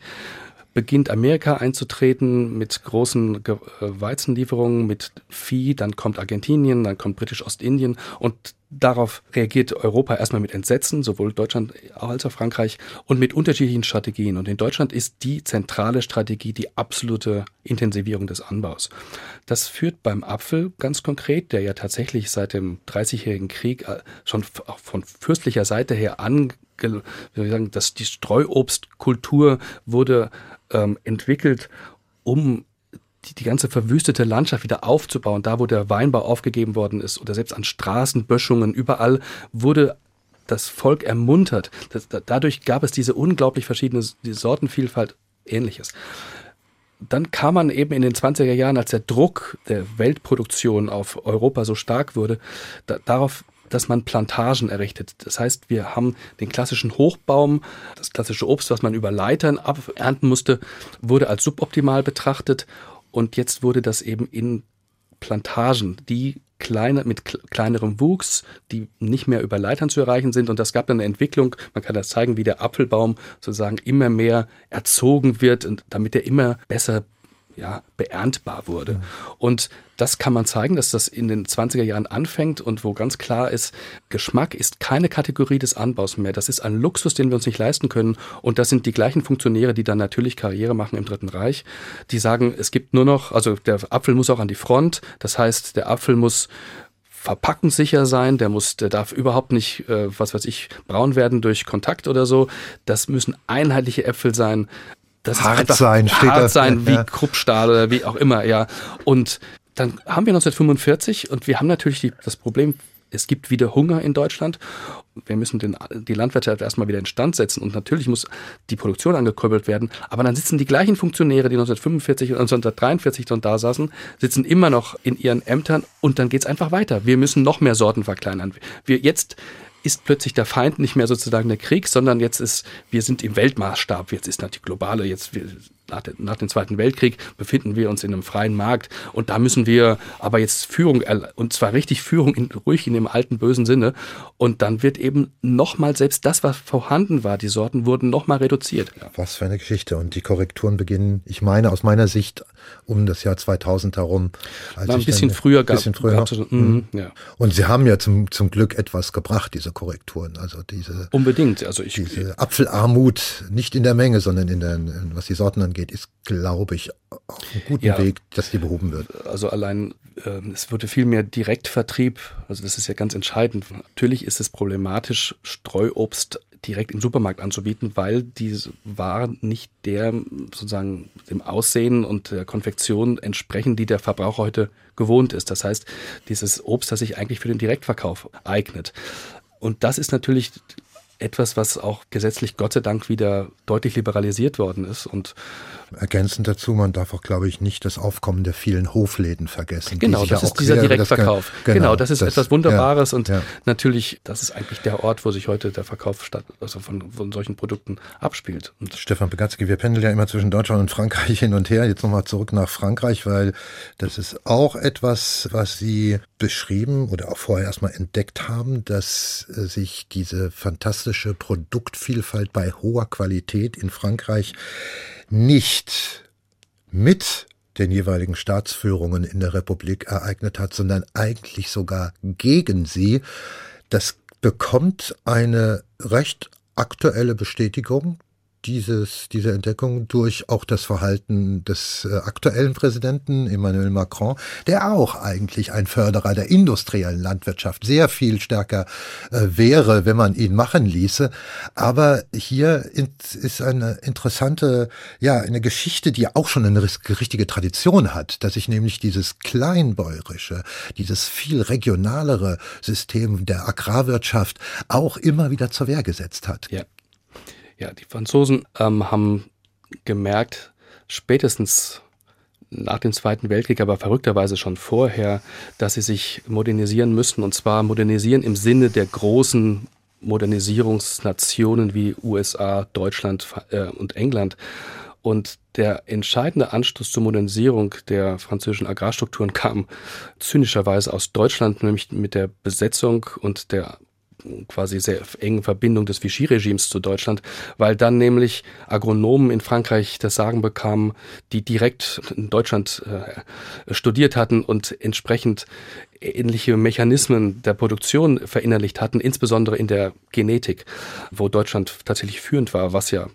beginnt Amerika einzutreten mit großen äh, Weizenlieferungen, mit Vieh, dann kommt Argentinien, dann kommt Britisch-Ostindien und darauf reagiert Europa erstmal mit Entsetzen, sowohl Deutschland als auch Frankreich und mit unterschiedlichen Strategien. Und in Deutschland ist die zentrale Strategie die absolute Intensivierung des Anbaus. Das führt beim Apfel ganz konkret, der ja tatsächlich seit dem Dreißigjährigen Krieg äh, schon von fürstlicher Seite her an wie soll ich sagen, dass die Streuobstkultur wurde ähm, entwickelt, um die, die ganze verwüstete Landschaft wieder aufzubauen, da wo der Weinbau aufgegeben worden ist oder selbst an Straßenböschungen, überall wurde das Volk ermuntert. Das, dadurch gab es diese unglaublich verschiedene die Sortenvielfalt, ähnliches. Dann kam man eben in den 20er Jahren, als der Druck der Weltproduktion auf Europa so stark wurde, da, darauf dass man Plantagen errichtet. Das heißt, wir haben den klassischen Hochbaum, das klassische Obst, was man über Leitern abernten musste, wurde als suboptimal betrachtet und jetzt wurde das eben in Plantagen, die kleine, mit kleinerem Wuchs, die nicht mehr über Leitern zu erreichen sind. Und das gab dann eine Entwicklung, man kann das zeigen, wie der Apfelbaum sozusagen immer mehr erzogen wird und damit er immer besser ja, beerntbar wurde. Und das kann man zeigen, dass das in den 20er Jahren anfängt und wo ganz klar ist, Geschmack ist keine Kategorie des Anbaus mehr. Das ist ein Luxus, den wir uns nicht leisten können. Und das sind die gleichen Funktionäre, die dann natürlich Karriere machen im Dritten Reich. Die sagen, es gibt nur noch, also der Apfel muss auch an die Front. Das heißt, der Apfel muss verpackenssicher sein, der muss, der darf überhaupt nicht, äh, was weiß ich, braun werden durch Kontakt oder so. Das müssen einheitliche Äpfel sein das hart sein, steht hart sein, wie ja. Kruppstahl oder wie auch immer, ja. Und dann haben wir 1945 und wir haben natürlich die, das Problem, es gibt wieder Hunger in Deutschland. Wir müssen den, die Landwirtschaft erstmal wieder in Stand setzen und natürlich muss die Produktion angekurbelt werden. Aber dann sitzen die gleichen Funktionäre, die 1945 und 1943 dann da saßen, sitzen immer noch in ihren Ämtern und dann geht's einfach weiter. Wir müssen noch mehr Sorten verkleinern. Wir jetzt ist plötzlich der Feind nicht mehr sozusagen der Krieg, sondern jetzt ist, wir sind im Weltmaßstab, jetzt ist natürlich globale, jetzt wir, nach, de, nach dem Zweiten Weltkrieg befinden wir uns in einem freien Markt. Und da müssen wir aber jetzt Führung, und zwar richtig Führung, in, ruhig in dem alten bösen Sinne. Und dann wird eben nochmal, selbst das, was vorhanden war, die Sorten wurden nochmal reduziert. Was für eine Geschichte. Und die Korrekturen beginnen, ich meine aus meiner Sicht um das Jahr 2000 herum. Als ein bisschen früher gab bisschen früher gab noch. Mhm, ja. Und sie haben ja zum, zum Glück etwas gebracht, diese Korrekturen, also diese Unbedingt, also ich diese Apfelarmut nicht in der Menge, sondern in der was die Sorten angeht angeht, ist, glaube ich, auf einem guten ja, Weg, dass die behoben wird. Also allein, äh, es würde viel mehr Direktvertrieb, also das ist ja ganz entscheidend. Natürlich ist es problematisch, Streuobst direkt im Supermarkt anzubieten, weil die Waren nicht der sozusagen dem Aussehen und der Konfektion entsprechen, die der Verbraucher heute gewohnt ist. Das heißt, dieses Obst, das sich eigentlich für den Direktverkauf eignet. Und das ist natürlich etwas, was auch gesetzlich Gott sei Dank wieder deutlich liberalisiert worden ist. Und Ergänzend dazu, man darf auch, glaube ich, nicht das Aufkommen der vielen Hofläden vergessen. Genau, das ist dieser Direktverkauf. Das, genau, genau, das ist das, etwas Wunderbares ja, und ja. natürlich, das ist eigentlich der Ort, wo sich heute der Verkauf statt, also von, von solchen Produkten abspielt. Und Stefan Begatzky, wir pendeln ja immer zwischen Deutschland und Frankreich hin und her. Jetzt nochmal zurück nach Frankreich, weil das ist auch etwas, was Sie beschrieben oder auch vorher erstmal entdeckt haben, dass äh, sich diese fantastische Produktvielfalt bei hoher Qualität in Frankreich nicht mit den jeweiligen Staatsführungen in der Republik ereignet hat, sondern eigentlich sogar gegen sie. Das bekommt eine recht aktuelle Bestätigung dieses, diese Entdeckung durch auch das Verhalten des äh, aktuellen Präsidenten Emmanuel Macron, der auch eigentlich ein Förderer der industriellen Landwirtschaft sehr viel stärker äh, wäre, wenn man ihn machen ließe. Aber hier ist eine interessante, ja, eine Geschichte, die auch schon eine richtige Tradition hat, dass sich nämlich dieses kleinbäuerische, dieses viel regionalere System der Agrarwirtschaft auch immer wieder zur Wehr gesetzt hat. Ja. Ja, die Franzosen ähm, haben gemerkt, spätestens nach dem Zweiten Weltkrieg, aber verrückterweise schon vorher, dass sie sich modernisieren müssen. Und zwar modernisieren im Sinne der großen Modernisierungsnationen wie USA, Deutschland äh, und England. Und der entscheidende Anstoß zur Modernisierung der französischen Agrarstrukturen kam zynischerweise aus Deutschland, nämlich mit der Besetzung und der quasi sehr engen Verbindung des Vichy-Regimes zu Deutschland, weil dann nämlich Agronomen in Frankreich das Sagen bekamen, die direkt in Deutschland äh, studiert hatten und entsprechend ähnliche Mechanismen der Produktion verinnerlicht hatten, insbesondere in der Genetik, wo Deutschland tatsächlich führend war, was ja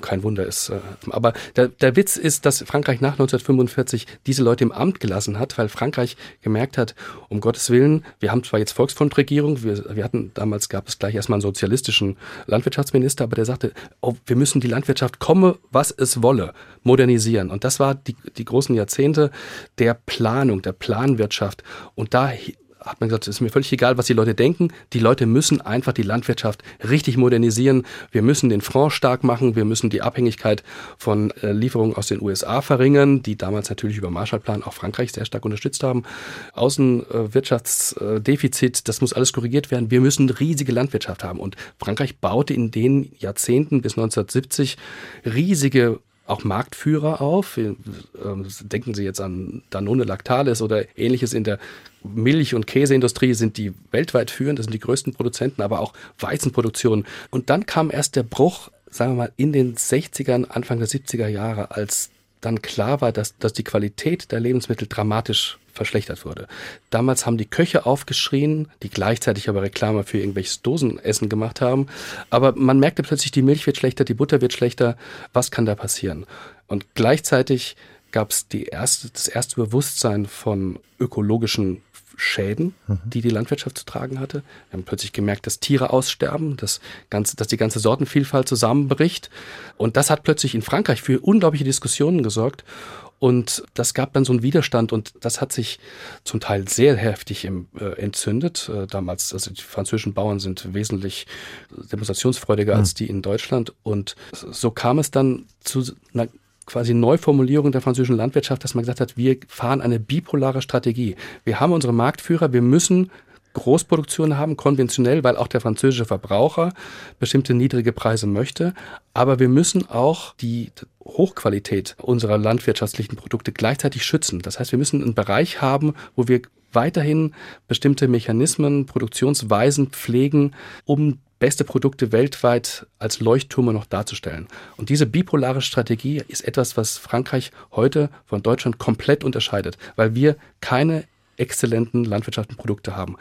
kein Wunder ist. Äh, aber der, der Witz ist, dass Frankreich nach 1945 diese Leute im Amt gelassen hat, weil Frankreich gemerkt hat, um Gottes Willen, wir haben zwar jetzt Volksfrontregierung, wir, wir hatten damals gab es gleich erstmal einen sozialistischen Landwirtschaftsminister, aber der sagte, oh, wir müssen die Landwirtschaft komme, was es wolle, modernisieren. Und das war die, die großen Jahrzehnte der Planung, der Planwirtschaft. Und da hat man gesagt, es ist mir völlig egal, was die Leute denken. Die Leute müssen einfach die Landwirtschaft richtig modernisieren. Wir müssen den Fonds stark machen. Wir müssen die Abhängigkeit von äh, Lieferungen aus den USA verringern, die damals natürlich über Marshallplan auch Frankreich sehr stark unterstützt haben. Außenwirtschaftsdefizit, das muss alles korrigiert werden. Wir müssen riesige Landwirtschaft haben. Und Frankreich baute in den Jahrzehnten bis 1970 riesige auch Marktführer auf. Ähm, denken Sie jetzt an Danone Lactalis oder ähnliches in der Milch- und Käseindustrie sind die weltweit führend, das sind die größten Produzenten, aber auch Weizenproduktion. Und dann kam erst der Bruch, sagen wir mal, in den 60ern, Anfang der 70er Jahre, als dann klar war, dass, dass die Qualität der Lebensmittel dramatisch verschlechtert wurde. Damals haben die Köche aufgeschrien, die gleichzeitig aber Reklame für irgendwelches Dosenessen gemacht haben. Aber man merkte plötzlich, die Milch wird schlechter, die Butter wird schlechter. Was kann da passieren? Und gleichzeitig gab es erste, das erste Bewusstsein von ökologischen Schäden, mhm. die die Landwirtschaft zu tragen hatte. Wir haben plötzlich gemerkt, dass Tiere aussterben, dass, ganze, dass die ganze Sortenvielfalt zusammenbricht. Und das hat plötzlich in Frankreich für unglaubliche Diskussionen gesorgt. Und das gab dann so einen Widerstand und das hat sich zum Teil sehr heftig im, äh, entzündet. Äh, damals, also die französischen Bauern sind wesentlich demonstrationsfreudiger mhm. als die in Deutschland. Und so kam es dann zu einer quasi Neuformulierung der französischen Landwirtschaft, dass man gesagt hat, wir fahren eine bipolare Strategie. Wir haben unsere Marktführer, wir müssen Großproduktion haben, konventionell, weil auch der französische Verbraucher bestimmte niedrige Preise möchte. Aber wir müssen auch die Hochqualität unserer landwirtschaftlichen Produkte gleichzeitig schützen. Das heißt, wir müssen einen Bereich haben, wo wir weiterhin bestimmte Mechanismen, Produktionsweisen pflegen, um beste Produkte weltweit als Leuchttürme noch darzustellen. Und diese bipolare Strategie ist etwas, was Frankreich heute von Deutschland komplett unterscheidet, weil wir keine exzellenten landwirtschaftlichen Produkte haben.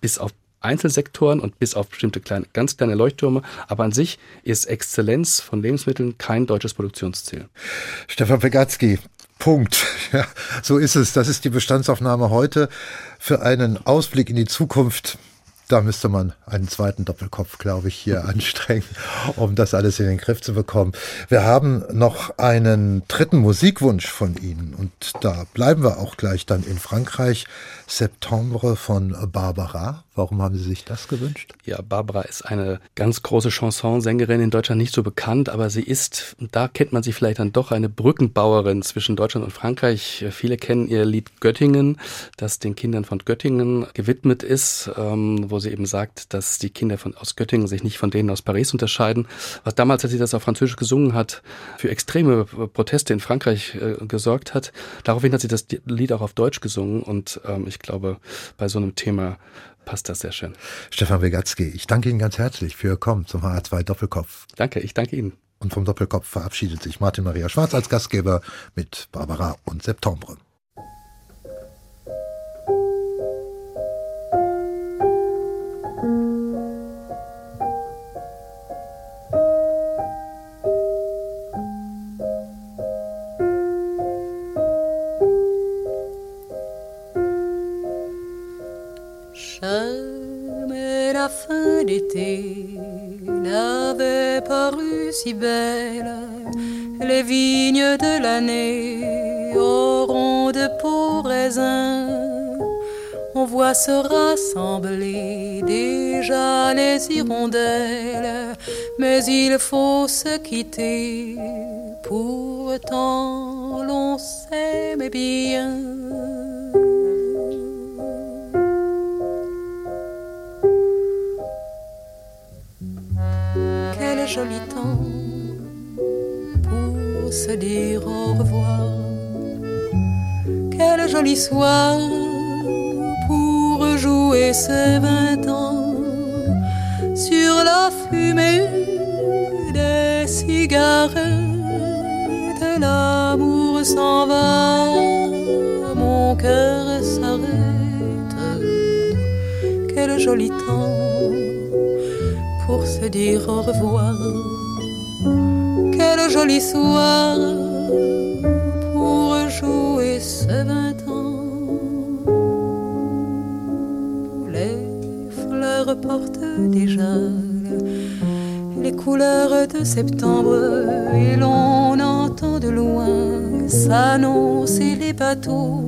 Bis auf Einzelsektoren und bis auf bestimmte kleine, ganz kleine Leuchttürme. Aber an sich ist Exzellenz von Lebensmitteln kein deutsches Produktionsziel. Stefan Pegatzky, Punkt. Ja, so ist es. Das ist die Bestandsaufnahme heute für einen Ausblick in die Zukunft da müsste man einen zweiten Doppelkopf, glaube ich, hier anstrengen, um das alles in den Griff zu bekommen. Wir haben noch einen dritten Musikwunsch von Ihnen und da bleiben wir auch gleich dann in Frankreich. Septembre von Barbara. Warum haben Sie sich das gewünscht? Ja, Barbara ist eine ganz große Chansonsängerin in Deutschland nicht so bekannt, aber sie ist, da kennt man sie vielleicht dann doch, eine Brückenbauerin zwischen Deutschland und Frankreich. Viele kennen ihr Lied Göttingen, das den Kindern von Göttingen gewidmet ist, ähm, wo sie eben sagt, dass die Kinder von, aus Göttingen sich nicht von denen aus Paris unterscheiden. Was damals, als sie das auf Französisch gesungen hat, für extreme Proteste in Frankreich äh, gesorgt hat. Daraufhin hat sie das Lied auch auf Deutsch gesungen und ähm, ich glaube, bei so einem Thema passt das sehr schön. Stefan Wegatzky, ich danke Ihnen ganz herzlich für Ihr Kommen zum HR2 Doppelkopf. Danke, ich danke Ihnen. Und vom Doppelkopf verabschiedet sich Martin Maria Schwarz als Gastgeber mit Barbara und Septembre. D'été n'avait paru si belle. Les vignes de l'année auront de raisin. On voit se rassembler déjà les hirondelles, mais il faut se quitter. Pourtant, l'on s'aime bien. Joli temps pour se dire au revoir. Quel joli soir pour jouer ces vingt ans sur la fumée des cigarettes. L'amour s'en va, mon cœur s'arrête. Quel joli temps dire au revoir. Quel joli soir pour jouer ce vingt ans. Les fleurs portent déjà les couleurs de septembre et l'on entend de loin s'annoncer les bateaux.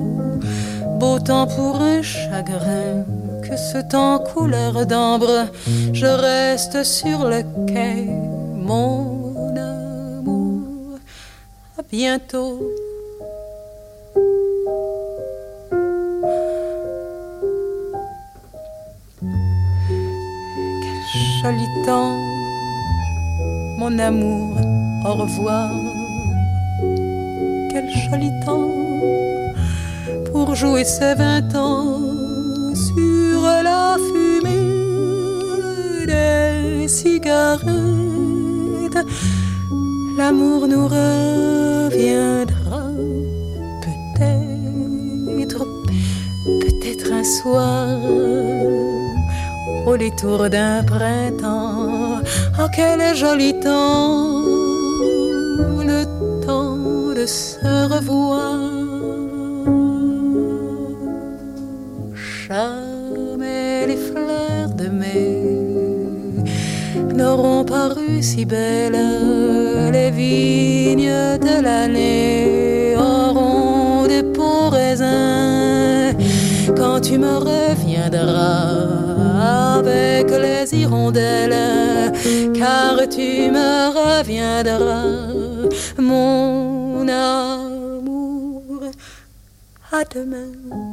Beau temps pour un chagrin que ce temps couleur d'ambre, je reste sur le quai, mon amour. À bientôt. Quel joli temps, mon amour, au revoir. Quel joli temps pour jouer ces vingt ans sur la fumée des cigarettes. L'amour nous reviendra peut-être, peut-être un soir au détour d'un printemps. Oh, quel joli temps, le temps de se revoir. Si belles. Les vignes de l'année auront des beaux raisins quand tu me reviendras avec les hirondelles, car tu me reviendras, mon amour. À demain.